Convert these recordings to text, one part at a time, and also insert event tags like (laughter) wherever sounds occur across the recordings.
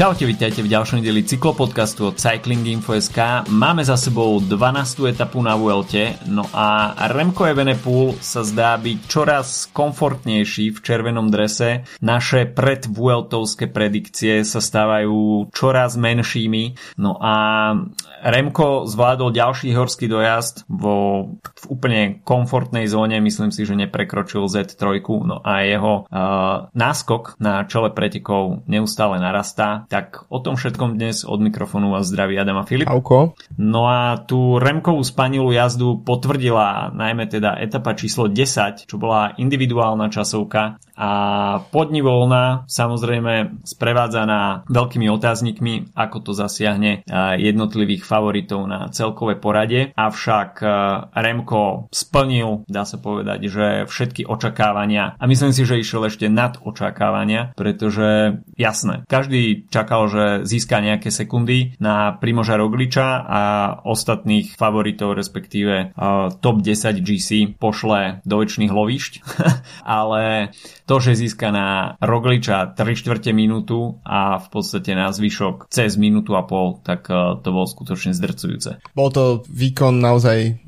Čaute, vítajte v ďalšom dieli cyklopodcastu od Cycling Info.sk. Máme za sebou 12. etapu na Vuelte, no a Remco Evenepoel sa zdá byť čoraz komfortnejší v červenom drese. Naše predvueltovské predikcie sa stávajú čoraz menšími, no a Remko zvládol ďalší horský dojazd vo v úplne komfortnej zóne, myslím si, že neprekročil Z3, no a jeho uh, náskok na čele pretekov neustále narastá tak o tom všetkom dnes od mikrofónu vás zdraví Adam a Filip. Auko. No a tú Remkovú spanilú jazdu potvrdila najmä teda etapa číslo 10, čo bola individuálna časovka a podni voľna samozrejme sprevádzaná veľkými otáznikmi, ako to zasiahne jednotlivých favoritov na celkové porade. Avšak Remko splnil, dá sa povedať, že všetky očakávania a myslím si, že išiel ešte nad očakávania, pretože jasné, každý čakal, že získa nejaké sekundy na Primoža Rogliča a ostatných favoritov, respektíve top 10 GC pošle do väčšných lovišť, (laughs) ale to, že získa na Rogliča 3 čtvrte minútu a v podstate na zvyšok cez minútu a pol, tak e, to bolo skutočne zdrcujúce. Bol to výkon naozaj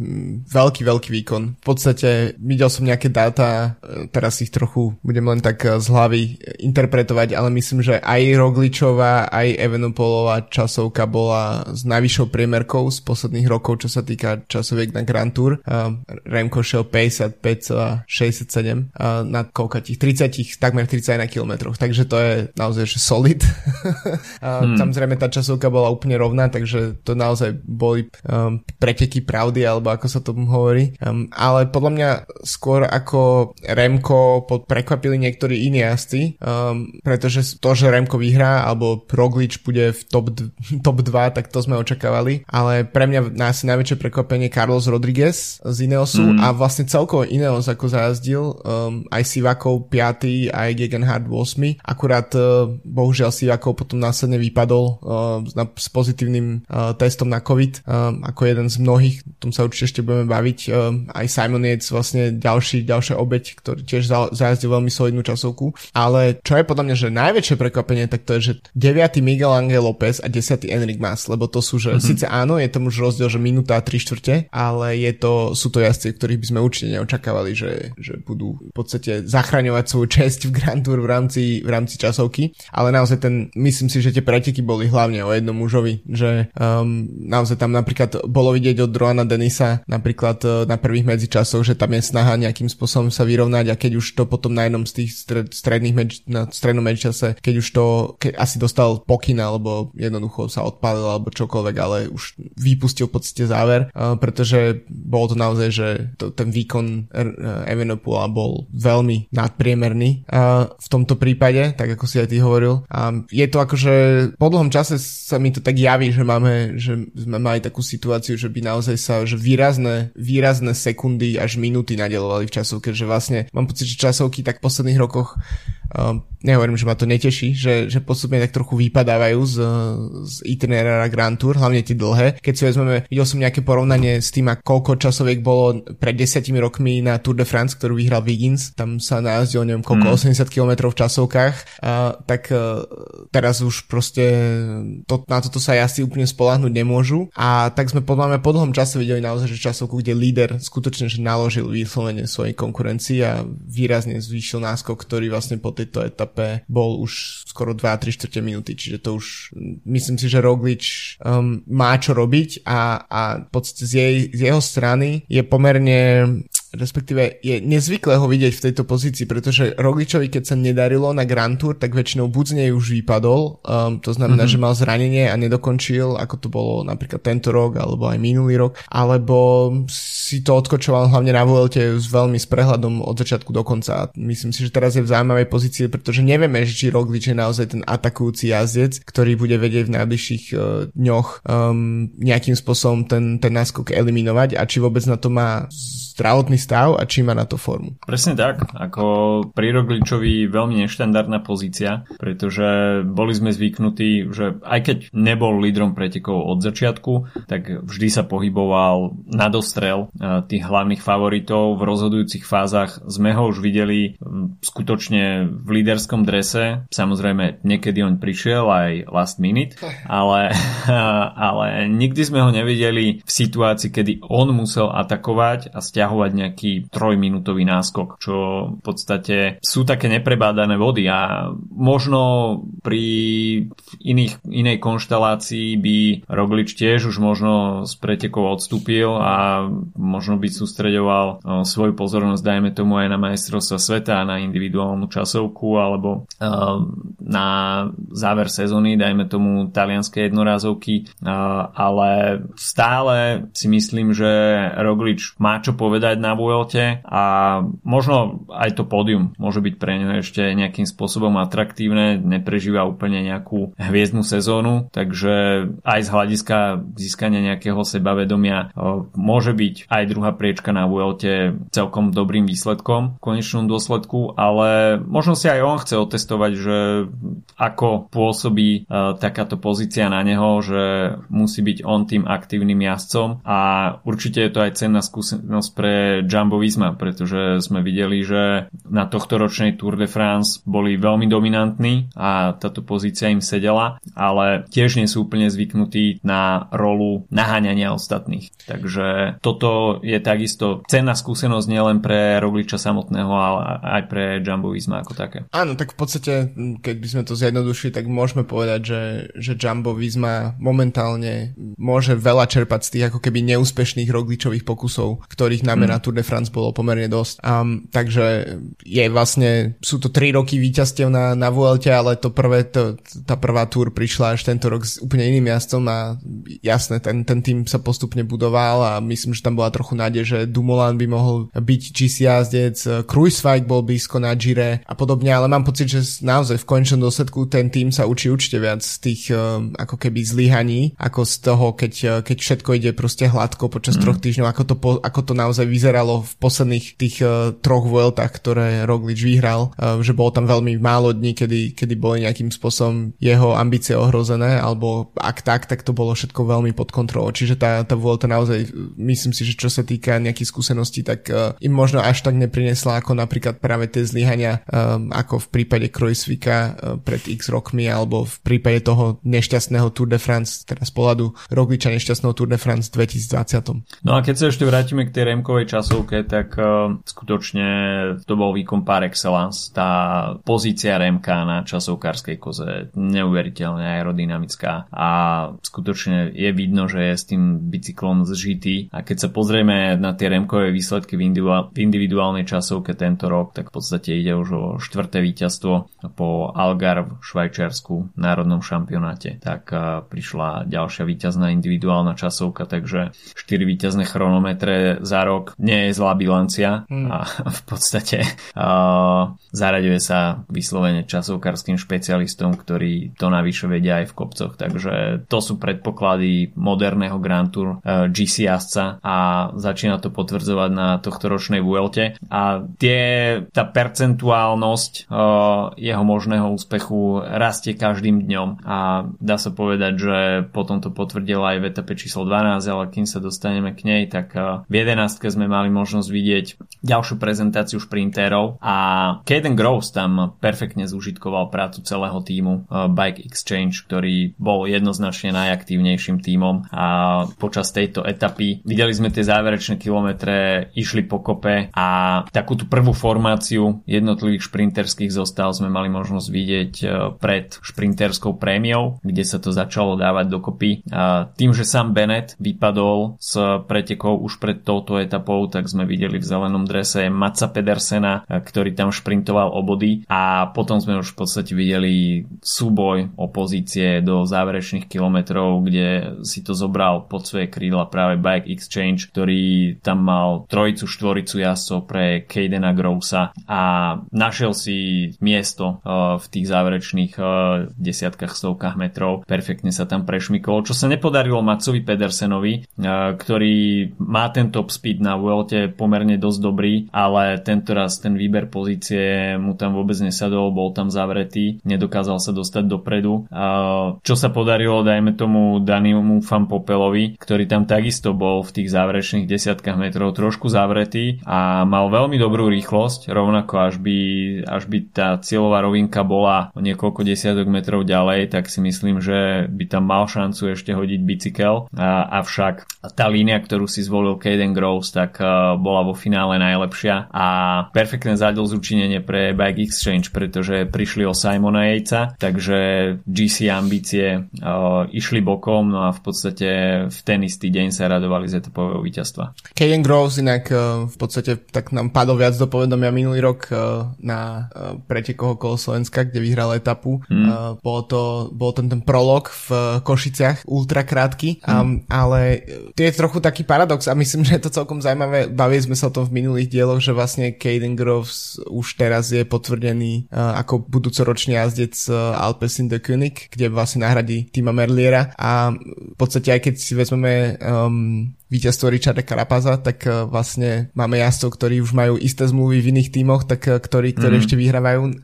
veľký, veľký výkon. V podstate videl som nejaké dáta, e, teraz ich trochu budem len tak z hlavy interpretovať, ale myslím, že aj Rogličová, aj Evenopolová časovka bola s najvyššou priemerkou z posledných rokov, čo sa týka časoviek na Grand Tour. Remko šiel 55,67 na koľka tých 30, takmer 31 km, takže to je naozaj že solid. (laughs) hmm. Samozrejme tá časovka bola úplne rovná, takže to naozaj boli um, preteky pravdy, alebo ako sa tomu hovorí. Um, ale podľa mňa skôr ako Remko pod prekvapili niektorí iní jazdci, um, pretože to, že Remko vyhrá, alebo Roglič bude v top, (laughs) top 2, tak to sme očakávali. Ale pre mňa asi najväčšie prekvapenie Carlos Rodriguez z Ineosu mm. a vlastne celkovo Ineos ako zajazdil um, aj Sivakov 5. aj Gegenhard 8. Akurát uh, bohužiaľ Sivakov potom následne vypadol uh, na, s pozitívnym uh, testom na COVID uh, ako jeden z mnohých, o tom sa určite ešte budeme baviť. Uh, aj Simon Yates vlastne ďalší, ďalšia obeď, ktorý tiež za, zajazdil veľmi solidnú časovku. Ale čo je podľa mňa, že najväčšie prekvapenie, tak to je, že 9. Miguel Angel López a 10. Enric Mas, lebo to sú, že mm-hmm. síce áno, je tomu už rozdiel, že minúta a 3 štvrte, ale je to, sú to jazdci, ktorých by sme určite neočakávali, že, že budú v podstate zachraňovať svoju česť v Grand Tour v rámci, v rámci časovky, ale naozaj ten, myslím si, že tie preteky boli hlavne o jednom mužovi, že um, naozaj tam napríklad bolo vidieť od Droana Denisa napríklad uh, na prvých medzičasoch, že tam je snaha nejakým spôsobom sa vyrovnať a keď už to potom na jednom z tých stred, stredných medž, na strednom medzičase, keď už to keď asi dostal pokyn alebo jednoducho sa odpálil alebo čokoľvek, ale už vypustil v podstate záver, uh, pretože bolo to naozaj, že to, ten výkon uh, Evenepoela bol veľmi nadpriemerný priemerný uh, v tomto prípade, tak ako si aj ty hovoril. A je to akože po dlhom čase sa mi to tak javí, že máme, že sme mali takú situáciu, že by naozaj sa, že výrazné, výrazné sekundy až minúty nadelovali v časovke, že vlastne mám pocit, že časovky tak v posledných rokoch nehovorím, že ma to neteší, že, že postupne tak trochu vypadávajú z, z itinerára Grand Tour, hlavne tie dlhé. Keď si vezmeme, videl som nejaké porovnanie s tým, koľko časoviek bolo pred desiatimi rokmi na Tour de France, ktorú vyhral Wiggins, tam sa najazdil neviem koľko, mm. 80 km v časovkách, a, tak a, e, teraz už proste to, na toto sa jazdci úplne spolahnuť nemôžu a tak sme podľa mňa po dlhom čase videli naozaj, že časovku, kde líder skutočne že naložil vyslovene svojej konkurencii a výrazne zvýšil náskok, ktorý vlastne po tejto etape etape bol už skoro 2-3 čtvrte minúty, čiže to už myslím si, že Roglič um, má čo robiť a, a v podstate z, jej, z jeho strany je pomerne respektíve je nezvyklé ho vidieť v tejto pozícii, pretože Rogličovi, keď sa nedarilo na Grand Tour, tak väčšinou buď z nej už vypadol, um, to znamená, mm-hmm. že mal zranenie a nedokončil, ako to bolo napríklad tento rok alebo aj minulý rok, alebo si to odkočoval hlavne na Vuelte s veľmi s prehľadom od začiatku do konca. Myslím si, že teraz je v zaujímavej pozícii, pretože nevieme, či Roglič je naozaj ten atakujúci jazdec, ktorý bude vedieť v najbližších uh, dňoch um, nejakým spôsobom ten, ten náskok eliminovať a či vôbec na to má zdravotný stav a či má na to formu. Presne tak, ako pri Rogličovi veľmi neštandardná pozícia, pretože boli sme zvyknutí, že aj keď nebol lídrom pretekov od začiatku, tak vždy sa pohyboval na dostrel e, tých hlavných favoritov. V rozhodujúcich fázach sme ho už videli skutočne v líderskom drese. Samozrejme, niekedy on prišiel aj last minute, ale, (laughs) ale nikdy sme ho nevideli v situácii, kedy on musel atakovať a stiahovať nejaký trojminútový náskok, čo v podstate sú také neprebádané vody a možno pri iných, inej konštelácii by Roglič tiež už možno z pretekov odstúpil a možno by sústreďoval svoju pozornosť, dajme tomu aj na majstrovstva sveta, na individuálnu časovku alebo na záver sezóny, dajme tomu talianské jednorázovky, ale stále si myslím, že Roglič má čo povedať na Vuelte a možno aj to pódium môže byť pre ňo ešte nejakým spôsobom atraktívne, neprežíva úplne nejakú hviezdnu sezónu, takže aj z hľadiska získania nejakého sebavedomia môže byť aj druhá priečka na Vuelte celkom dobrým výsledkom v konečnom dôsledku, ale možno si aj on chce otestovať, že ako pôsobí takáto pozícia na neho, že musí byť on tým aktívnym jazdcom a určite je to aj cenná skúsenosť pre Jumbo Visma, pretože sme videli, že na tohto ročnej Tour de France boli veľmi dominantní a táto pozícia im sedela, ale tiež nie sú úplne zvyknutí na rolu naháňania ostatných. Takže toto je takisto cenná skúsenosť nielen pre Rogliča samotného, ale aj pre Jumbo Visma ako také. Áno, tak v podstate, keď by sme to zjednodušili, tak môžeme povedať, že, že Jumbo Visma momentálne môže veľa čerpať z tých ako keby neúspešných Rogličových pokusov, ktorých najmä mm. na Tour de France bolo pomerne dosť. Um, takže je vlastne, sú to 3 roky víťazstiev na, na Vuelte, ale to prvé, to, tá prvá Tour prišla až tento rok s úplne iným jazdcom a jasné, ten, ten tým sa postupne budoval a myslím, že tam bola trochu nádej, že Dumoulin by mohol byť GC jazdec, Kruiswijk bol blízko na Gire a podobne, ale mám pocit, že naozaj v končnom dôsledku ten tým sa učí určite viac z tých um, ako keby zlyhaní, ako z toho, keď, keď všetko ide proste hladko počas mm. troch týždňov, ako to, po, ako to naozaj vyzeralo v posledných tých uh, troch Vueltách, ktoré Roglič vyhral, uh, že bolo tam veľmi málo dní, kedy, kedy boli nejakým spôsobom jeho ambície ohrozené, alebo ak tak, tak to bolo všetko veľmi pod kontrolou. Čiže tá, tá Vuelta naozaj, myslím si, že čo sa týka nejakých skúseností, tak uh, im možno až tak neprinesla ako napríklad práve tie zlyhania, um, ako v prípade Krojsvika uh, pred x rokmi, alebo v prípade toho nešťastného Tour de France, teda z pohľadu Rogliča nešťastného Tour de France 2020. No a keď sa ešte vrátime k tej Remkovej časovke, tak uh, skutočne to bol výkon par excellence. Tá pozícia Remka na časovkárskej koze neuveriteľne aerodynamická a skutočne je vidno, že je s tým bicyklom zžitý a keď sa pozrieme na tie Remkové výsledky v, individuál- v individuálnej časovke tento rok, tak v podstate ide už o štvrté víťazstvo po Algarve v Švajčiarsku národnom šampionáte. Tak uh, prišla ďalšia víťazná individuálna časovka, takže 4 víťazné chronometre za rok nie zlá bilancia hmm. a (laughs) v podstate uh, zaraďuje sa vyslovene časovkárským špecialistom, ktorí to navyše vedia aj v kopcoch, takže to sú predpoklady moderného Grand Tour uh, GC jazdca a začína to potvrdzovať na tohto ročnej Vuelte. A tie, tá percentuálnosť uh, jeho možného úspechu rastie každým dňom. A dá sa povedať, že potom to potvrdila aj v etape číslo 12, ale kým sa dostaneme k nej, tak uh, v 11 sme mali možnosť vidieť ďalšiu prezentáciu šprinterov a Caden Gross tam perfektne zúžitkoval prácu celého týmu uh, Bike Exchange, ktorý bol jednoznačne najaktívnejším týmom a počas tejto etapy videli sme tie záverečné kilometre, išli po kope a takú tú prvú formáciu jednotlivých šprinterských zostav sme mali možnosť vidieť uh, pred šprinterskou prémiou, kde sa to začalo dávať dokopy. A tým, že sám Bennett vypadol z pretekov už pred touto etapou, tak sme videli v zelenom drese Matsa Pedersena, ktorý tam šprintoval o body a potom sme už v podstate videli súboj opozície do záverečných kilometrov, kde si to zobral pod svoje krídla práve Bike Exchange, ktorý tam mal trojicu, štvoricu jazdcov pre Cadena Growsa a našiel si miesto uh, v tých záverečných uh, desiatkách, stovkách metrov. Perfektne sa tam prešmykol, čo sa nepodarilo Matsovi Pedersenovi, uh, ktorý má ten top speed na Vuelte pomerne dosť dobrý, ale tento raz ten výber pozície mu tam vôbec nesadol, bol tam zavretý, nedokázal sa dostať dopredu. Čo sa podarilo, dajme tomu Danimu Fan Popelovi, ktorý tam takisto bol v tých záverečných desiatkách metrov trošku zavretý a mal veľmi dobrú rýchlosť, rovnako až by, až by tá cieľová rovinka bola o niekoľko desiatok metrov ďalej, tak si myslím, že by tam mal šancu ešte hodiť bicykel. A, avšak tá línia, ktorú si zvolil Caden Groves, tak bola vo finále najlepšia a perfektné zúčinenie pre Bike Exchange, pretože prišli o Simona Yatesa, takže GC ambície uh, išli bokom, no a v podstate v ten istý deň sa radovali z etapového víťazstva. Caden Groves inak uh, v podstate tak nám padol viac do povedomia minulý rok uh, na uh, pretekoch okolo Slovenska, kde vyhral etapu. Hmm. Uh, bol to, bol ten, ten prolog v Košiciach, ultra krátky, hmm. um, ale to je trochu taký paradox a myslím, (laughs) že je to celkom zaujímavé. Bavili sme sa o tom v minulých dieloch, že vlastne Caden Groves už teraz je potvrdený uh, ako budúcoročný jazdec uh, Alpecin de König, kde vlastne nahradí Tima Merliera. A v podstate aj keď si vezmeme um, víťazstvo Richarda Karapaza, tak uh, vlastne máme jazdcov, ktorí už majú isté zmluvy v iných tímoch, tak uh, ktorí, ktorí mm. ešte vyhrávajú. Um,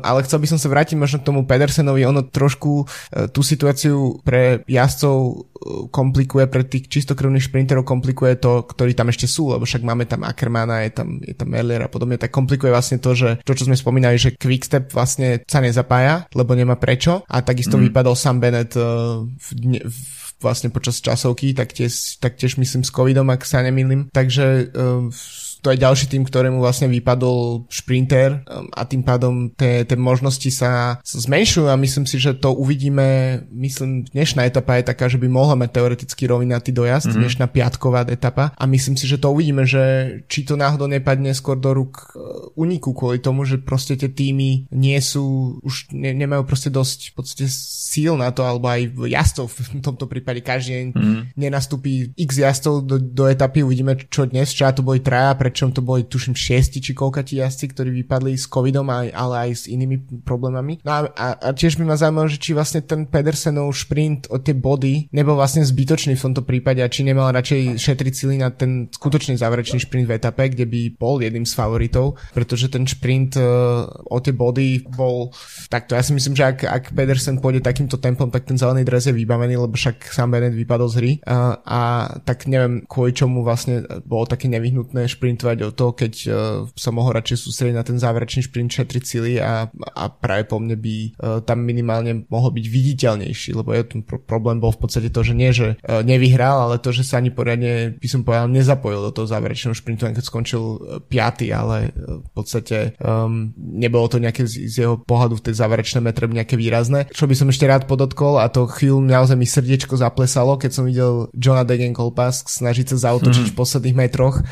ale chcel by som sa vrátiť možno k tomu Pedersenovi, ono trošku uh, tú situáciu pre jazdcov komplikuje, pre tých čistokrvných šprinterov komplikuje to, ktorí tam ešte sú, lebo však máme tam Ackermana, je tam, je tam Merlier a podobne, tak komplikuje vlastne to, že to, čo sme spomínali, že Quickstep vlastne sa nezapája, lebo nemá prečo a takisto mm. vypadol Sam Bennett uh, v, v vlastne počas časovky, tak tiež, tak tiež myslím s covidom, ak sa nemýlim. Takže uh, to je ďalší tým, ktorému vlastne vypadol šprinter um, a tým pádom tie možnosti sa, zmenšujú a myslím si, že to uvidíme, myslím, dnešná etapa je taká, že by mohla mať teoreticky rovinatý dojazd, mm-hmm. dnešná piatková etapa. A myslím si, že to uvidíme, že či to náhodou nepadne skôr do rúk uniku uh, kvôli tomu, že proste tie týmy nie sú, už ne, nemajú proste dosť v podstate síl na to, alebo aj jazdcov. (laughs) V tomto prípade každý deň mm-hmm. nenastúpi x jazdcov do, do etapy, uvidíme čo dnes, čo to boli traja, pre pričom to boli tuším šiesti či koľkatí jazdci, ktorí vypadli s covidom, aj, ale aj s inými problémami. No a, a, a tiež by ma zaujímalo, že či vlastne ten Pedersenov šprint o tie body nebol vlastne zbytočný v tomto prípade a či nemal radšej šetriť sily na ten skutočný záverečný šprint v etape, kde by bol jedným z favoritov, pretože ten šprint uh, o tie body bol takto. Ja si myslím, že ak, ak Pedersen pôjde takýmto tempom, tak ten zelený dres je vybavený, lebo však sám Bennett vypadol z hry uh, a tak neviem, kvôli čomu vlastne bolo také nevyhnutné šprint šprintovať o to, keď uh, sa mohol radšej sústrediť na ten záverečný šprint šetriť sily a, a práve po mne by uh, tam minimálne mohol byť viditeľnejší, lebo je ten pro- problém bol v podstate to, že nie, že uh, nevyhral, ale to, že sa ani poriadne, by som povedal, nezapojil do toho záverečného šprintu, keď skončil uh, piaty, ale uh, v podstate um, nebolo to nejaké z, z jeho pohľadu v tej záverečnej metre nejaké výrazné. Čo by som ešte rád podotkol a to chvíľu naozaj mi srdiečko zaplesalo, keď som videl Johna Degenkolpas snažiť sa zautočiť mm. v posledných metroch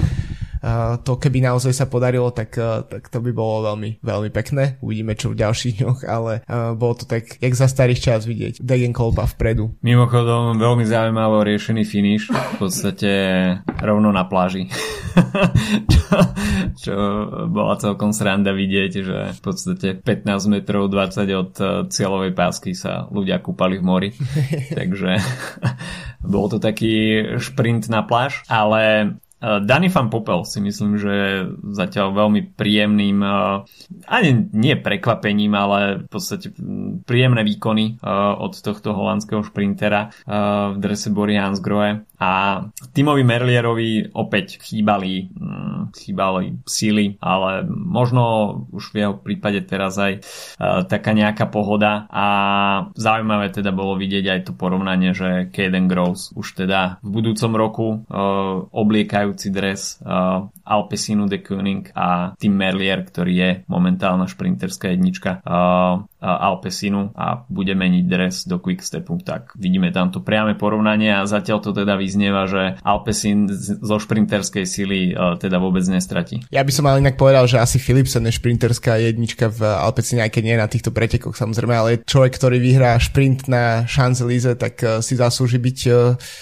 to keby naozaj sa podarilo, tak, tak to by bolo veľmi, veľmi pekné. Uvidíme čo v ďalších dňoch, ale uh, bolo to tak, jak za starých čas vidieť. Degen Kolba vpredu. Mimochodom, veľmi zaujímavo riešený finish, v podstate rovno na pláži. (laughs) čo, čo bola celkom sranda vidieť, že v podstate 15 metrov 20 od cieľovej pásky sa ľudia kúpali v mori. (laughs) Takže (laughs) bol to taký šprint na pláž, ale Eh, Danny Van Popel si myslím, že je zatiaľ veľmi príjemným, eh, ani nie prekvapením, ale v podstate mm, príjemné výkony eh, od tohto holandského šprintera v drese Bory Hansgrohe. A Timovi Merlierovi opäť chýbali, mm, chýbali síly, ale možno už v jeho prípade teraz aj taká nejaká pohoda. A zaujímavé teda bolo vidieť aj to porovnanie, že Caden Groves už teda v budúcom roku obliekajú vynikajúci dres uh, Alpesinu de Koenig a Tim Merlier, ktorý je momentálna šprinterská jednička uh, Alpesinu a bude meniť dres do Quickstepu, tak vidíme tam to priame porovnanie a zatiaľ to teda vyznieva, že Alpecin zo šprinterskej sily teda vôbec nestratí. Ja by som ale inak povedal, že asi Philipsen je šprinterská jednička v Alpecine, aj keď nie na týchto pretekoch samozrejme, ale človek, ktorý vyhrá šprint na Champs-Élysées, tak si zaslúži byť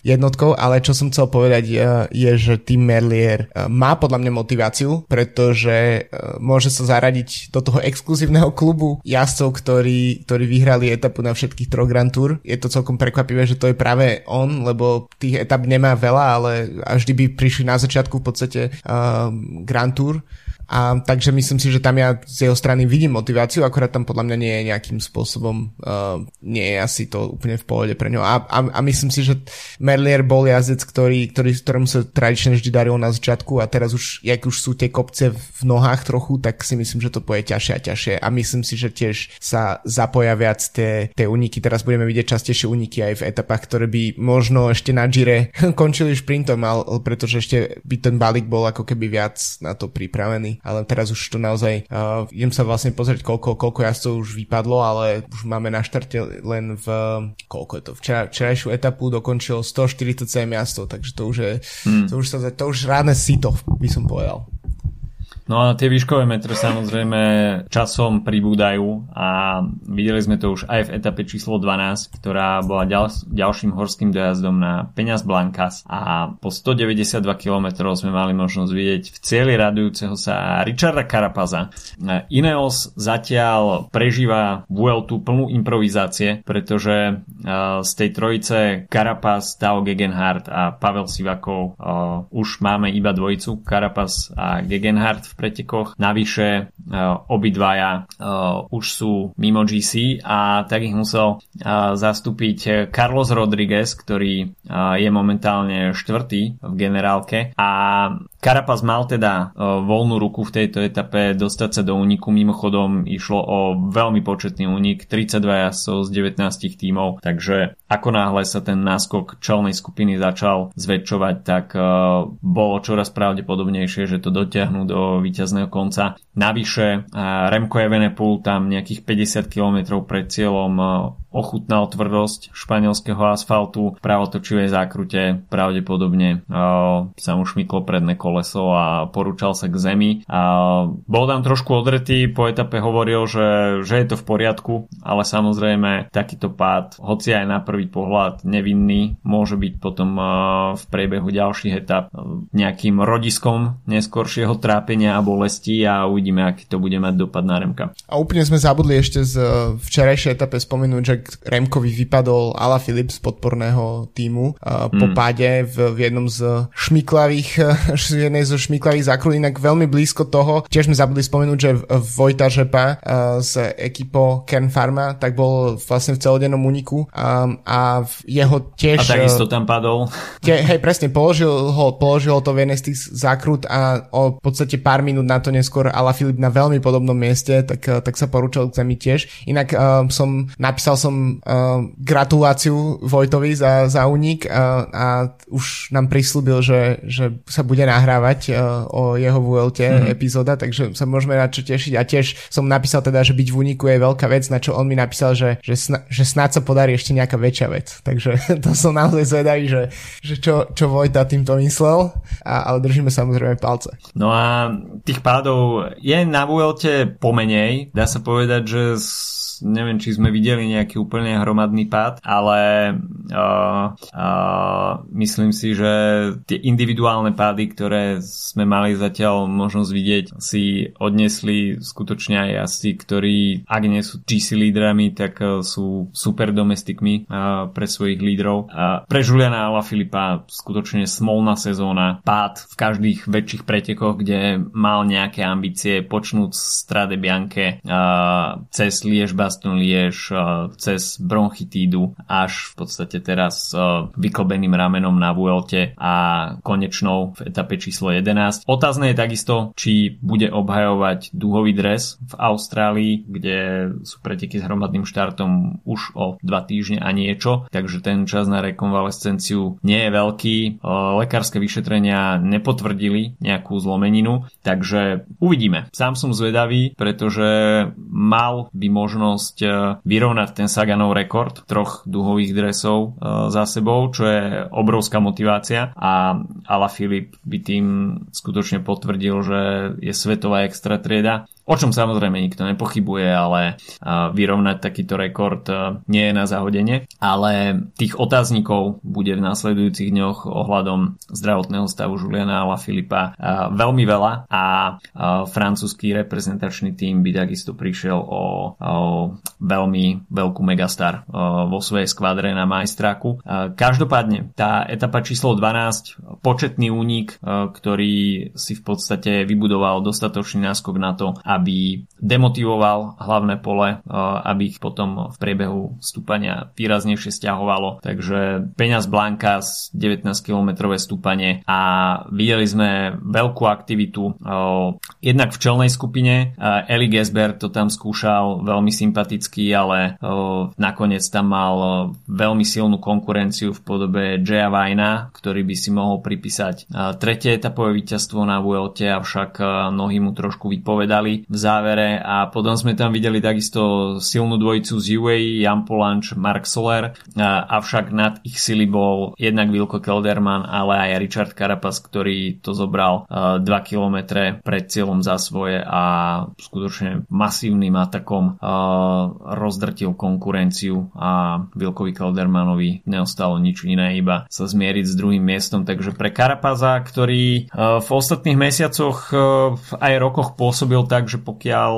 jednotkou, ale čo som chcel povedať je, že Tim Merlier má podľa mňa motiváciu, pretože môže sa zaradiť do toho exkluzívneho klubu jazdcov, ktorí, ktorí vyhrali etapu na všetkých troch Grand Tour. Je to celkom prekvapivé, že to je práve on, lebo tých etap nemá veľa, ale vždy by prišli na začiatku v podstate uh, Grand Tour a takže myslím si, že tam ja z jeho strany vidím motiváciu, akorát tam podľa mňa nie je nejakým spôsobom, uh, nie je asi to úplne v pohode pre ňo. A, a, a myslím si, že Merlier bol jazdec, ktorý, ktorý, ktorému sa tradične vždy darilo na začiatku a teraz už, jak už sú tie kopce v nohách trochu, tak si myslím, že to poje ťažšie a ťažšie. A myslím si, že tiež sa zapoja viac tie, tie úniky. Teraz budeme vidieť častejšie úniky aj v etapách, ktoré by možno ešte na Gire (laughs) končili šprintom, ale pretože ešte by ten balík bol ako keby viac na to pripravený ale teraz už to naozaj, uh, idem sa vlastne pozrieť, koľko, koľko jazdcov už vypadlo, ale už máme na štarte len v, koľko je to, včera, včerajšiu etapu dokončil 147 jazdcov, takže to už je, hmm. to už sa, to už rádne sito, by som povedal. No a tie výškové metre samozrejme časom pribúdajú a videli sme to už aj v etape číslo 12, ktorá bola ďal, ďalším horským dojazdom na Peňaz Blancas a po 192 km sme mali možnosť vidieť v cieli radujúceho sa Richarda Carapaza. Ineos zatiaľ prežíva Vueltu plnú improvizácie, pretože z tej trojice Carapaz, Tao Gegenhardt a Pavel Sivakov už máme iba dvojicu Carapaz a Gegenhardt v pretekoch. Navyše e, obidvaja e, už sú mimo GC a tak ich musel e, zastúpiť Carlos Rodriguez, ktorý je momentálne štvrtý v generálke a Carapaz mal teda voľnú ruku v tejto etape dostať sa do úniku. Mimochodom išlo o veľmi početný únik, 32 jazdcov z 19 tímov, takže ako náhle sa ten náskok čelnej skupiny začal zväčšovať, tak bolo čoraz pravdepodobnejšie, že to dotiahnu do víťazného konca. Navyše Remco Evenepoel tam nejakých 50 km pred cieľom ochutnal tvrdosť španielského asfaltu, pravotočivej zákrute pravdepodobne uh, sa mu šmyklo predné koleso a porúčal sa k zemi. Uh, bol tam trošku odretý, po etape hovoril, že, že je to v poriadku, ale samozrejme takýto pád, hoci aj na prvý pohľad nevinný, môže byť potom uh, v priebehu ďalších etap nejakým rodiskom neskoršieho trápenia a bolesti a uvidíme, aký to bude mať dopad na Remka. A úplne sme zabudli ešte z včerajšej etape spomenúť, že Remkovi vypadol Ala Philips z podporného týmu uh, mm. po páde v, v jednom z šmiklavých (laughs) jednej zo šmiklavých zákrut, inak veľmi blízko toho. Tiež sme zabudli spomenúť, že Vojta Žepa uh, z ekipo Kern Pharma tak bol vlastne v celodennom úniku um, a jeho tiež... A takisto tam padol. Tie, hej, presne, položil ho, položil ho to v jednej z tých zákrut a o v podstate pár minút na to neskôr Ala Filip na veľmi podobnom mieste, tak, tak sa porúčal k zemi tiež. Inak uh, som napísal som uh, gratuláciu Vojtovi za, za únik uh, a už nám prislúbil, že, že sa bude nahrávať uh, o jeho Vuelte mm. epizóda, takže sa môžeme na čo tešiť a tiež som napísal teda, že byť v úniku je veľká vec, na čo on mi napísal, že, že, sna, že snáď sa podarí ešte nejaká väčšia vec. Takže (laughs) to som naozaj zvedavý, že, že čo, čo Vojta týmto myslel, a, ale držíme samozrejme palce. No a tých pádov je na Vuelte pomenej, dá sa povedať, že neviem, či sme videli nejaký úplne hromadný pád, ale uh, uh, myslím si, že tie individuálne pády, ktoré sme mali zatiaľ možnosť vidieť, si odnesli skutočne aj asi, ktorí, ak nie sú GC lídrami, tak uh, sú super domestikmi uh, pre svojich lídrov. Uh, pre Juliana Ala Filipa skutočne smolná sezóna, pád v každých väčších pretekoch, kde mal nejaké ambície, počnúť z Strade Bianche uh, cez Liežba Baston Liež uh, cez bronchitídu až v podstate teraz uh, vyklbeným ramenom na Vuelte a konečnou v etape číslo 11. Otázne je takisto, či bude obhajovať dúhový dres v Austrálii, kde sú preteky s hromadným štartom už o dva týždne a niečo, takže ten čas na rekonvalescenciu nie je veľký. Uh, lekárske vyšetrenia nepotvrdili nejakú zlomeninu, takže uvidíme. Sám som zvedavý, pretože mal by možnosť možnosť vyrovnať ten Saganov rekord troch duhových dresov za sebou, čo je obrovská motivácia a Ala Filip by tým skutočne potvrdil, že je svetová extra trieda. O čom samozrejme nikto nepochybuje, ale vyrovnať takýto rekord nie je na zahodenie. Ale tých otáznikov bude v následujúcich dňoch ohľadom zdravotného stavu Juliana Ala Filipa veľmi veľa a francúzsky reprezentačný tým by takisto prišiel o, o veľmi veľkú megastar vo svojej skvadre na majstráku. Každopádne tá etapa číslo 12, početný únik, ktorý si v podstate vybudoval dostatočný náskok na to, aby demotivoval hlavné pole, aby ich potom v priebehu stúpania výraznejšie stiahovalo. Takže Peňaz Blanka z 19-kilometrové stúpanie a videli sme veľkú aktivitu jednak v čelnej skupine. Eli Gesber to tam skúšal veľmi sympaticky, ale nakoniec tam mal veľmi silnú konkurenciu v podobe Jaya Vajna, ktorý by si mohol pripísať tretie etapové víťazstvo na Vuelte, avšak nohy mu trošku vypovedali v závere a potom sme tam videli takisto silnú dvojicu z UAE, Jan Polanč, Mark Soler, avšak nad ich sily bol jednak Wilko Kelderman, ale aj Richard Carapaz, ktorý to zobral 2 km pred cieľom za svoje a skutočne masívnym atakom rozdrtil konkurenciu a Wilkovi Keldermanovi neostalo nič iné, iba sa zmieriť s druhým miestom, takže pre Karapaza, ktorý v ostatných mesiacoch aj rokoch pôsobil tak, že pokiaľ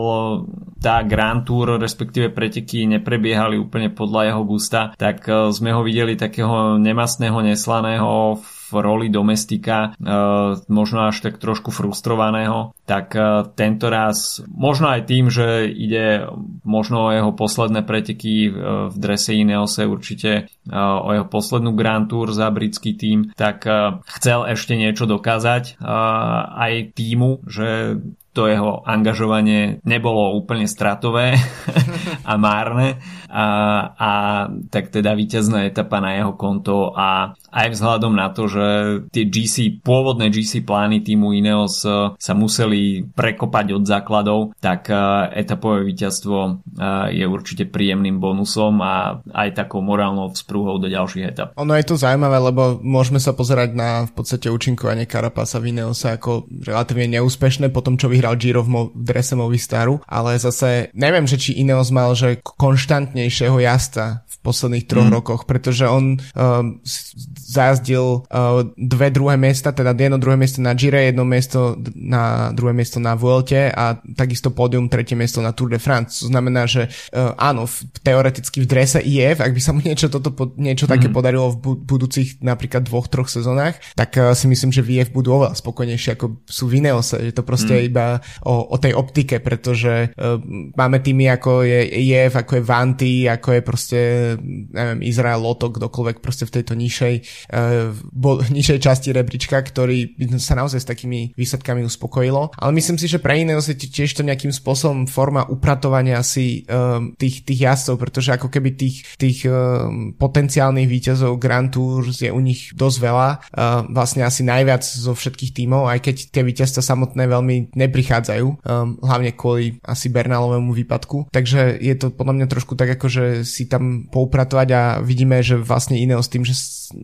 tá Grand Tour, respektíve preteky neprebiehali úplne podľa jeho gusta, tak e, sme ho videli takého nemastného, neslaného v roli domestika, e, možno až tak trošku frustrovaného, tak e, tento raz, možno aj tým, že ide možno o jeho posledné preteky v drese Ineose, určite o jeho poslednú Grand Tour za britský tým, tak chcel ešte niečo dokázať aj týmu, že to jeho angažovanie nebolo úplne stratové (laughs) a márne a, a tak teda víťazná etapa na jeho konto a aj vzhľadom na to, že tie GC, pôvodné GC plány týmu Ineos e, sa museli prekopať od základov, tak e, etapové víťazstvo e, je určite príjemným bonusom a aj takou morálnou vzprúhou do ďalších etap. Ono je to zaujímavé, lebo môžeme sa pozerať na v podstate účinkovanie Karapasa v Ineosa ako relatívne neúspešné po tom, čo vyhral Giro v, mo- v drese Movistaru, ale zase neviem, že či Ineos mal, že konštantnejšieho jazda v posledných troch mm. rokoch, pretože on um, zajazdil uh, dve druhé miesta, teda jedno druhé miesto na Gire, jedno miesto na druhé miesto na Vuelte a takisto pódium tretie miesto na Tour de France. To znamená, že uh, áno, v, teoreticky v drese IF, ak by sa mu niečo, toto, niečo mm. také podarilo v bu- budúcich napríklad dvoch, troch sezónach, tak uh, si myslím, že v IF budú oveľa spokojnejšie ako sú v Ineose, že to proste mm. je iba o, o tej optike, pretože uh, máme týmy ako je IF, ako je Vanty, ako je proste neviem, Izrael, Loto, kdokoľvek proste v tejto nižšej, uh, bo, (laughs) nižšej časti rebríčka, ktorý by sa naozaj s takými výsledkami uspokojilo. Ale myslím si, že pre iného je tiež to nejakým spôsobom forma upratovania si um, tých, tých jazdcov, pretože ako keby tých, tých um, potenciálnych výťazov Grand Tours je u nich dosť veľa. Uh, vlastne asi najviac zo všetkých tímov, aj keď tie víťazstva samotné veľmi neprichádzajú, um, hlavne kvôli asi Bernalovému výpadku. Takže je to podľa mňa trošku tak ako, že si tam poupratovať a vidíme, že vlastne iného s tým, že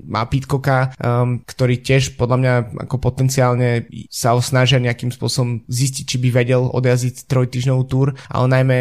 má Pitcocka, um, ktorý tiež podľa mňa ako potenciálne sa ho snažia nejakým spôsobom zistiť, či by vedel odjazdiť trojtyžňovú túr, ale najmä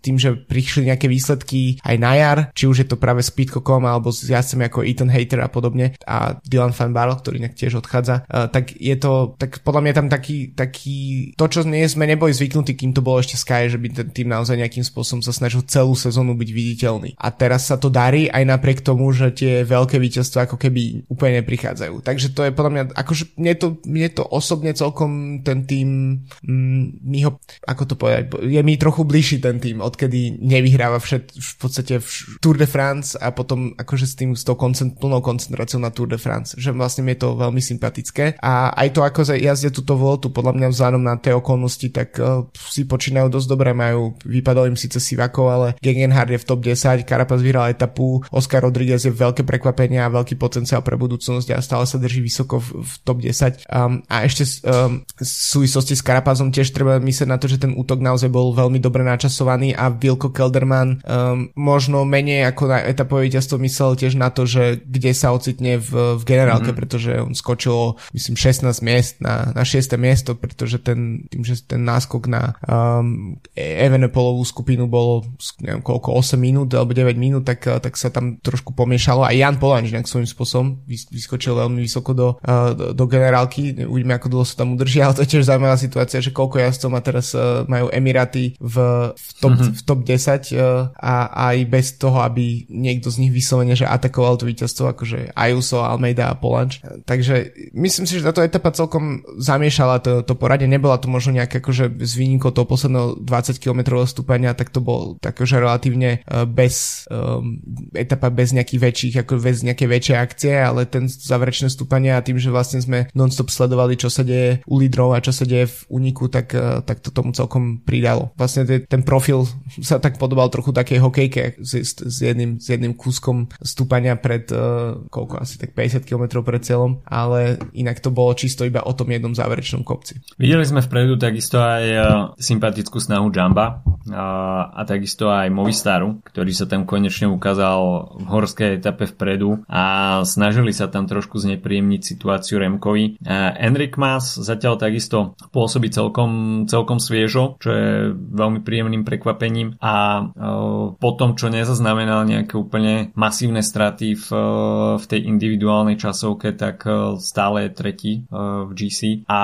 tým, že prišli nejaké výsledky aj na jar, či už je to práve s Pitcockom alebo s jazdcami ako Ethan Hater a podobne a Dylan Van Barrel, ktorý nejak tiež odchádza, uh, tak je to, tak podľa mňa tam taký, taký to, čo nie sme neboli zvyknutí, kým to bolo ešte Sky, že by ten tým naozaj nejakým spôsobom sa snažil celú sezónu byť viditeľný. A teraz sa to darí aj napriek tomu, že tie veľké víťazstva ako keby úplne neprichádzajú. Takže to je podľa mňa, akože mne to, mne to osobne celkom ten tým, mm, mi ho, ako to povedať, je mi trochu bližší ten tým, odkedy nevyhráva všet, v podstate v Tour de France a potom akože s tým, s tou koncent, plnou koncentráciou na Tour de France, že vlastne mi je to veľmi sympatické a aj to ako jazdia túto voltu, podľa mňa vzhľadom na tie okolnosti, tak uh, si počínajú dosť dobre, majú, vypadol im síce Sivakov, ale Gegenhard je v top 10, Carapaz vyhral etapu. Oscar Rodriguez je veľké prekvapenie a veľký potenciál pre budúcnosť a stále sa drží vysoko v, v top 10. Um, a ešte um, v súvislosti s Karapazom tiež treba myslieť na to, že ten útok naozaj bol veľmi dobre načasovaný a Vilko Kelderman um, možno menej ako na etapové víťazstvo myslel tiež na to, že kde sa ocitne v, v generálke, mm-hmm. pretože on skočil myslím 16 miest na, na 6. miesto, pretože ten, tým, že ten náskok na um, Evenepolovú skupinu bol neviem koľko, 8 minút alebo 9 minút, tak, tak sa tam trošku pomiešalo. A Jan Polanč nejak svojím spôsobom vyskočil veľmi vysoko do, do, generálky. Uvidíme, ako dlho sa tam udrží, ale to je tiež zaujímavá situácia, že koľko jazdcov má teraz uh, majú Emiraty v, v, top, mm-hmm. v top 10 uh, a aj bez toho, aby niekto z nich vyslovene, že atakoval to víťazstvo, akože Ayuso, Almeida a Polanč. Takže myslím si, že táto etapa celkom zamiešala to, to poradie. Nebola to možno nejak akože s výnimkou toho posledného 20 km stúpania, tak to bol takže relatívne bez um, etapa bez nejakých väčších, ako bez nejaké väčšie akcie, ale ten záverečné stúpanie a tým, že vlastne sme non-stop sledovali, čo sa deje u lídrov a čo sa deje v úniku, tak, uh, tak to tomu celkom pridalo. Vlastne ten profil (laughs) sa tak podobal trochu takej hokejke s, s, jedným, s jedným kúskom stúpania pred uh, koľko asi tak 50 km pred celom, ale inak to bolo čisto iba o tom jednom záverečnom kopci. Videli sme vpredu takisto aj uh, sympatickú snahu Jamba a, a takisto aj Movistaru, ktorý sa tam konečne ukázal v horskej etape vpredu a snažili sa tam trošku znepríjemniť situáciu Remkovi. Enrik Mas zatiaľ takisto pôsobí celkom, celkom sviežo, čo je veľmi príjemným prekvapením a po tom, čo nezaznamenal nejaké úplne masívne straty v, v tej individuálnej časovke, tak stále je tretí v GC a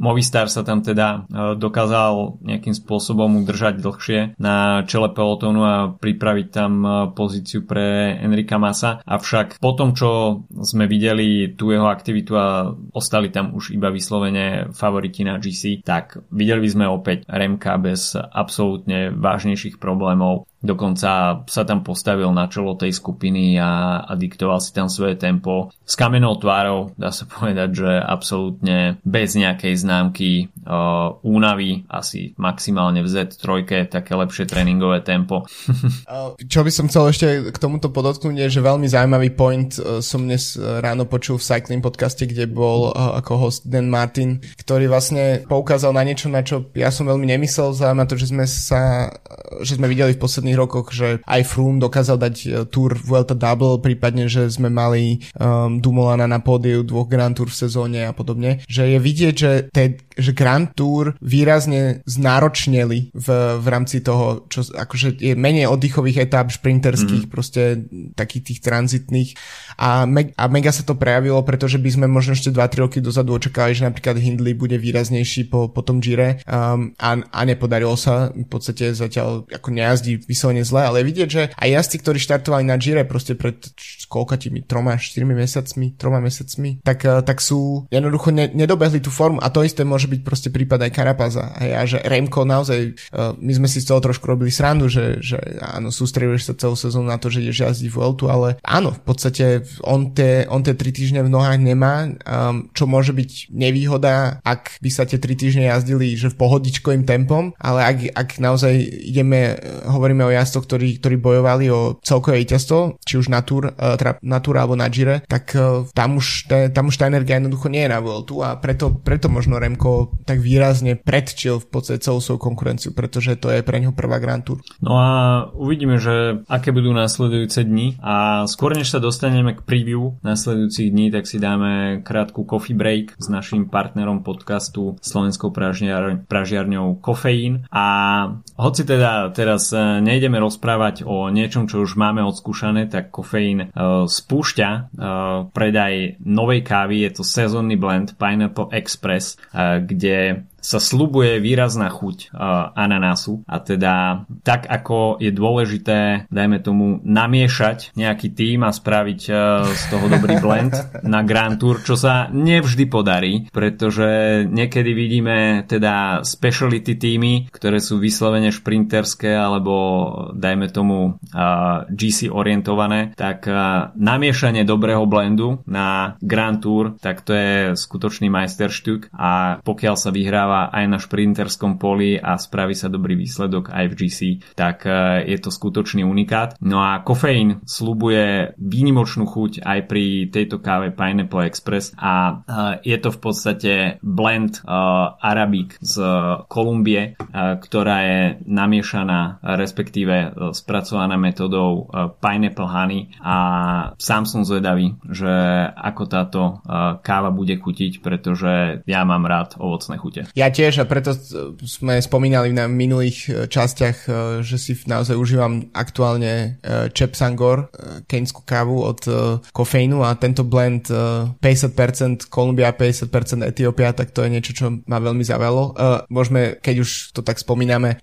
Movistar sa tam teda dokázal nejakým spôsobom udržať dlhšie na čele pelotónu a pripraviť tam pozíciu pre Enrika Masa. Avšak po tom, čo sme videli tú jeho aktivitu a ostali tam už iba vyslovene favoriti na GC, tak videli by sme opäť Remka bez absolútne vážnejších problémov Dokonca sa tam postavil na čelo tej skupiny a, a diktoval si tam svoje tempo. S kamenou tvárou dá sa (laughs) povedať, že absolútne bez nejakej známky uh, únavy, asi maximálne v Z3, také lepšie tréningové tempo. (laughs) Čo by som chcel ešte k tomuto podotknúť je, že veľmi zaujímavý point uh, som dnes ráno počul v Cycling podcaste, kde bol uh, ako host Dan Martin, ktorý vlastne poukázal na niečo, na čo ja som veľmi nemyslel, zaujímavé to, že sme sa, že sme videli v posledných posledných rokoch, že aj Froome dokázal dať e, Tour Vuelta Double, prípadne, že sme mali um, Dumolana na pódiu dvoch Grand Tour v sezóne a podobne, že je vidieť, že, te, že Grand Tour výrazne znáročneli v, v rámci toho, čo akože je menej oddychových etáp šprinterských, mm. proste takých tých tranzitných. A, me, a mega sa to prejavilo, pretože by sme možno ešte 2-3 roky dozadu očakávali, že napríklad Hindley bude výraznejší po, po tom Gire. Um, a, a nepodarilo sa, v podstate zatiaľ ako nejazdí vyslovene zle, ale vidieť, že aj jazdci, ktorí štartovali na Gire proste pred koľkatými, troma, štyrmi mesiacmi, troma mesiacmi, tak, eh, tak sú jednoducho ne, nedobehli tú formu. A to isté môže byť proste prípad aj Karapaza. Hej, a že Remko naozaj, uh, my sme si z toho trošku robili srandu, že, že áno, sústreduješ sa celú sezónu na to, že ideš jazdiť Vueltu, ale áno, v podstate on tie, on tie tri týždne v nohách nemá, um, čo môže byť nevýhoda, ak by sa tie tri týždne jazdili, že v pohodičkovým tempom, ale ak, ak naozaj ideme, hovoríme o jazdcoch, ktorí, ktorí bojovali o celkové víťazstvo, či už na Tour, uh, teda na Tour alebo na Gire, tak uh, tam, už tam už tá energia jednoducho nie je na Vueltu a preto, preto možno Remko tak výrazne predčil v podstate celú svoju konkurenciu, pretože to je pre neho prvá Grand Tour. No a uvidíme, že aké budú následujúce dni. A skôr než sa dostaneme k preview následujúcich dní, tak si dáme krátku coffee break s našim partnerom podcastu Slovenskou pražiar, pražiarňou Kofeín. A hoci teda teraz e, nejdeme rozprávať o niečom, čo už máme odskúšané, tak Kofeín uh, spúšťa uh, predaj novej kávy, je to sezónny blend Pineapple Express, kde sa slubuje výrazná chuť uh, ananásu. A teda tak ako je dôležité, dajme tomu, namiešať nejaký tým a spraviť uh, z toho dobrý (laughs) blend na Grand Tour, čo sa nevždy podarí, pretože niekedy vidíme teda speciality týmy, ktoré sú vyslovene šprinterské alebo dajme tomu uh, GC orientované, tak uh, namiešanie dobrého blendu na Grand Tour, tak to je skutočný majsterštük a pokiaľ sa vyhrá káva aj na šprinterskom poli a spraví sa dobrý výsledok aj v GC, tak je to skutočný unikát. No a kofeín slubuje výnimočnú chuť aj pri tejto káve Pineapple Express a je to v podstate blend Arabic z Kolumbie, ktorá je namiešaná respektíve spracovaná metodou Pineapple Honey a sám som zvedavý, že ako táto káva bude chutiť, pretože ja mám rád ovocné chute. Ja tiež a preto sme spomínali na minulých e, častiach, e, že si naozaj užívam aktuálne e, Chepsangor, keňskú kávu od kofeínu a tento blend 50% Kolumbia, 50% Etiópia, tak to je niečo, čo ma veľmi zaujalo. Môžeme, keď už to tak spomíname,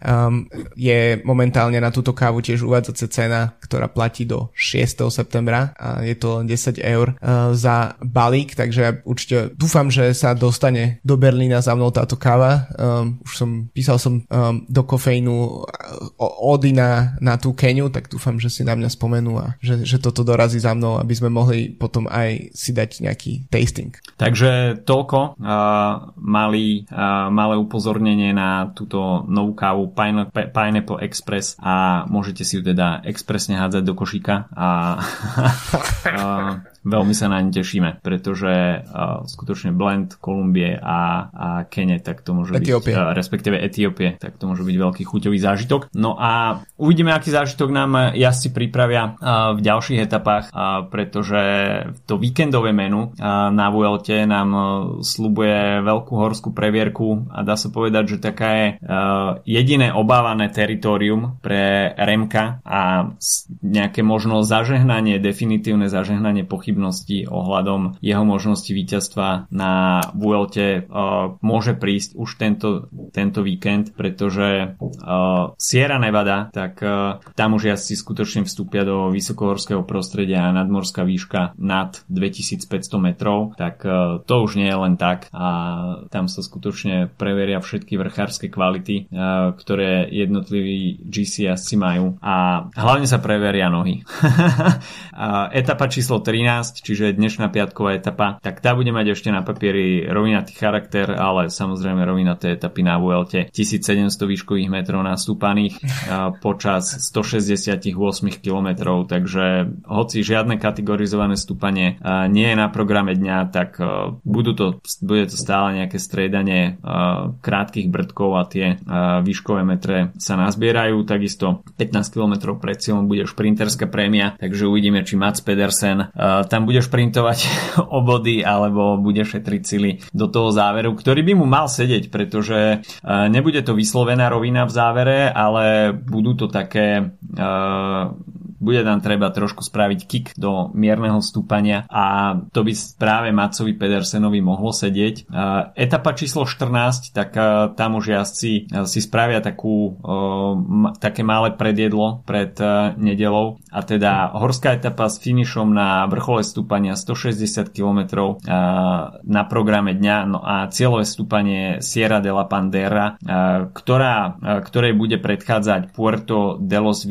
je momentálne na túto kávu tiež uvádzacia cena, ktorá platí do 6. septembra a je to len 10 eur za balík, takže určite dúfam, že sa dostane do Berlína za mnou táto káva. Um, už som, písal som um, do kofeínu ody na, na tú Keniu, tak dúfam, že si na mňa spomenú a že, že toto dorazí za mnou, aby sme mohli potom aj si dať nejaký tasting. Takže toľko uh, malý, uh, malé upozornenie na túto novú kávu Pineapple, Pineapple Express a môžete si ju teda expresne hádzať do košíka a (laughs) uh, veľmi sa na ne tešíme, pretože uh, skutočne blend Kolumbie a, a Kene, tak to môže Etiópie. byť, uh, respektíve Etiópie, tak to môže byť veľký chuťový zážitok. No a uvidíme, aký zážitok nám jazdci pripravia uh, v ďalších etapách, uh, pretože to víkendové menu uh, na VLT nám uh, slubuje veľkú horskú previerku a dá sa povedať, že taká je uh, jediné obávané teritorium pre Remka a nejaké možno zažehnanie, definitívne zažehnanie pochyb pochybností ohľadom jeho možnosti víťazstva na Vuelte uh, môže prísť už tento, tento víkend, pretože uh, Sierra Nevada, tak uh, tam už jazdci skutočne vstúpia do vysokohorského prostredia a nadmorská výška nad 2500 metrov, tak uh, to už nie je len tak a tam sa skutočne preveria všetky vrchárske kvality, uh, ktoré jednotliví GC jazdci majú a hlavne sa preveria nohy. (laughs) Etapa číslo 13 čiže dnešná piatková etapa, tak tá bude mať ešte na papieri rovinatý charakter, ale samozrejme rovinaté etapy na VLT 1700 výškových metrov nastúpaných počas 168 km, takže hoci žiadne kategorizované stúpanie nie je na programe dňa, tak budú to, bude to stále nejaké striedanie krátkých brdkov a tie výškové metre sa nazbierajú, takisto 15 km pred cieľom bude šprinterská prémia, takže uvidíme, či Mats Pedersen tam budeš printovať (laughs) obody alebo bude šetriť sily do toho záveru, ktorý by mu mal sedieť, pretože e, nebude to vyslovená rovina v závere, ale budú to také e, bude tam treba trošku spraviť kick do mierneho stúpania a to by práve Macovi Pedersenovi mohlo sedieť. Etapa číslo 14, tak tam už jazdci si spravia takú, také malé predjedlo pred nedelou. A teda horská etapa s finišom na vrchole stúpania 160 km na programe dňa. No a cieľové stúpanie Sierra de la Pandera, ktorá, ktorej bude predchádzať Puerto de los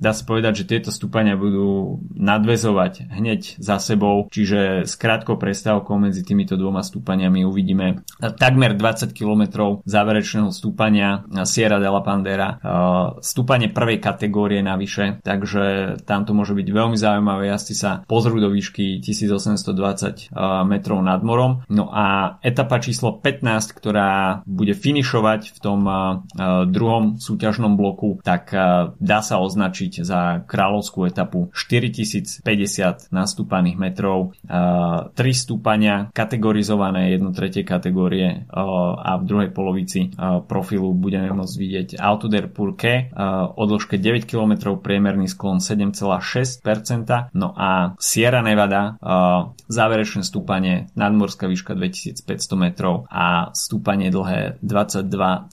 Dá sa povedať, že tieto stúpania budú nadvezovať hneď za sebou, čiže s krátkou prestávkou medzi týmito dvoma stúpaniami uvidíme takmer 20 km záverečného stúpania Sierra de la Pandera, stúpanie prvej kategórie navyše, takže tam to môže byť veľmi zaujímavé, jazdci sa pozrú do výšky 1820 metrov nad morom. No a etapa číslo 15, ktorá bude finišovať v tom druhom súťažnom bloku, tak dá sa označiť za kráľovskú etapu. 4050 nastúpaných metrov, 3 stúpania kategorizované 1 tretie kategórie a v druhej polovici profilu budeme môcť vidieť Auto der Purke o dĺžke 9 km priemerný sklon 7,6% no a Sierra Nevada záverečné stúpanie nadmorská výška 2500 metrov a stúpanie dlhé 22,3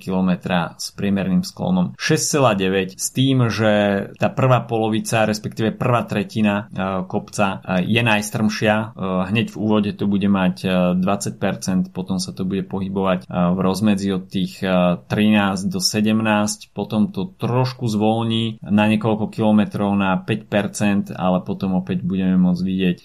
km s priemerným sklonom 6,9 s tým, že tá prvá polovica, respektíve prvá tretina kopca je najstrmšia. Hneď v úvode to bude mať 20%, potom sa to bude pohybovať v rozmedzi od tých 13 do 17, potom to trošku zvolní na niekoľko kilometrov na 5%, ale potom opäť budeme môcť vidieť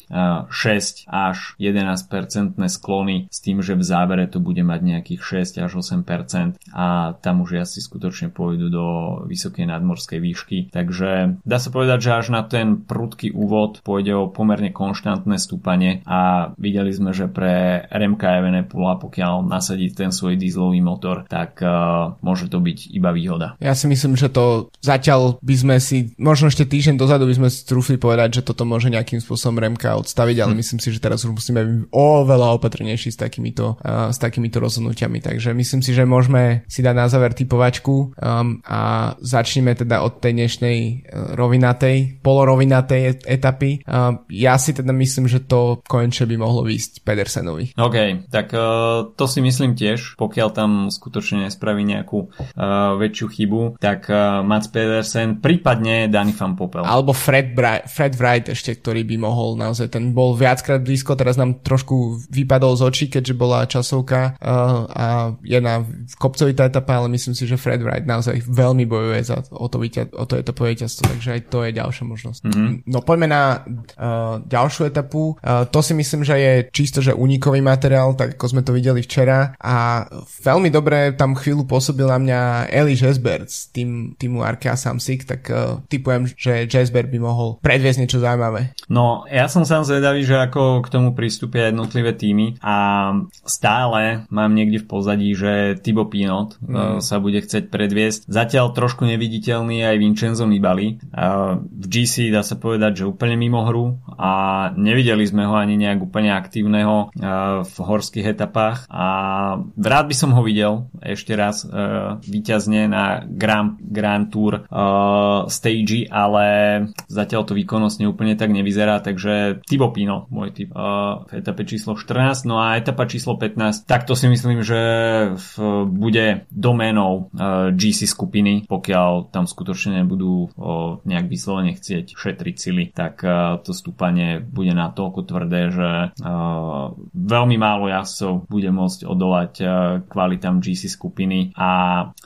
6 až 11% sklony s tým, že v závere to bude mať nejakých 6 až 8% a tam už asi skutočne pôjdu do vysokej nadmorskej výšky. Takže dá sa povedať, že až na ten prudký úvod pôjde o pomerne konštantné stúpanie a videli sme, že pre RMK Evenepula, pokiaľ nasadí ten svoj dieselový motor, tak uh, môže to byť iba výhoda. Ja si myslím, že to zatiaľ by sme si, možno ešte týždeň dozadu by sme trúfli povedať, že toto môže nejakým spôsobom Remka odstaviť, ale hm. myslím si, že teraz už musíme byť oveľa opatrnejší s takýmito, uh, s takýmito rozhodnutiami. Takže myslím si, že môžeme si dať na záver typovačku um, a začneme teda od tej dnešnej uh, rovinatej, polorovinatej etapy. Uh, ja si teda myslím, že to konečne by mohlo výsť Pedersenovi. OK, tak uh, to si myslím tiež, pokiaľ tam skutočne nespraví nejakú uh, väčšiu chybu, tak uh, Mats Pedersen, prípadne Danny Van Popel. Alebo Fred, Bra- Fred Wright ešte, ktorý by mohol naozaj, ten bol viackrát blízko, teraz nám trošku vypadol z očí, keďže bola časovka uh, a jedna kopcovitá etapa, ale myslím si, že Fred Wright naozaj veľmi bojuje za o to, víťa, o to etapové víťazstvo, takže aj to je ďalšia možnosť. Mm-hmm. No poďme na uh, ďalšiu etapu. Uh, to si myslím, že je čisto, že unikový materiál, tak ako sme to videli včera a veľmi dobre tam chvíľu pôsobil na mňa Eli Jesbert z tým, týmu Arkea Samsic, tak uh, typujem, že Jesbert by mohol predviesť niečo zaujímavé. No, ja som sám zvedavý, že ako k tomu pristúpia jednotlivé týmy a stále mám niekde v pozadí, že Tibo Pinot mm. sa bude chceť predviesť. Zatiaľ trošku neviditeľný aj Vincenzo Nibali. V GC dá sa povedať, že úplne mimo hru a nevideli sme ho ani nejak úplne aktívneho v horských etapách a rád by som ho videl ešte raz uh, víťazne na Grand, Grand Tour uh, stage, ale zatiaľ to výkonnostne úplne tak nevyzerá, takže Tibo Pino, môj typ uh, v etape číslo 14, no a etapa číslo 15, tak to si myslím, že v, bude doménou GC skupiny, pokiaľ tam skutočne nebudú uh, nejak vyslovene chcieť šetriť sily, tak uh, to stúpanie bude natoľko tvrdé, že uh, veľmi málo jazdcov bude môcť odolať uh, kvalitám GC skupiny. A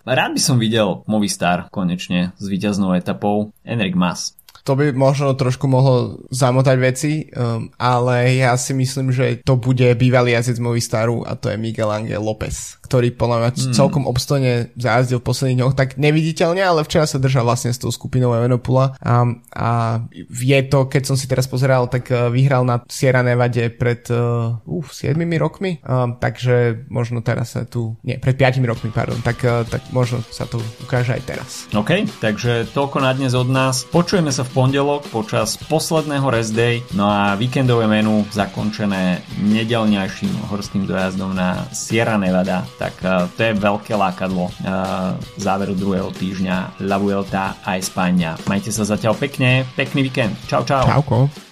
rád by som videl Movistar konečne s víťaznou etapou. Enrik Mas. To by možno trošku mohlo zamotať veci, um, ale ja si myslím, že to bude bývalý jazdec Movistaru a to je Miguel Angel López ktorý podľa mňa mm. celkom obstojne zajazdil v posledných dňoch, tak neviditeľne, ale včera sa držal vlastne s tou skupinou Evenopula a, a je to, keď som si teraz pozeral, tak uh, vyhral na Sierra Nevade pred uh, uh, 7 rokmi, um, takže možno teraz sa tu, nie, pred 5 rokmi, pardon, tak, uh, tak možno sa to ukáže aj teraz. OK, takže toľko na dnes od nás. Počujeme sa v pondelok počas posledného rest day, no a víkendové menu zakončené nedelňajším horským dojazdom na Sierra Nevada tak uh, to je veľké lákadlo uh, záveru druhého týždňa La Vuelta a Espania. Majte sa zatiaľ pekne, pekný víkend. Čau, čau. Čauko.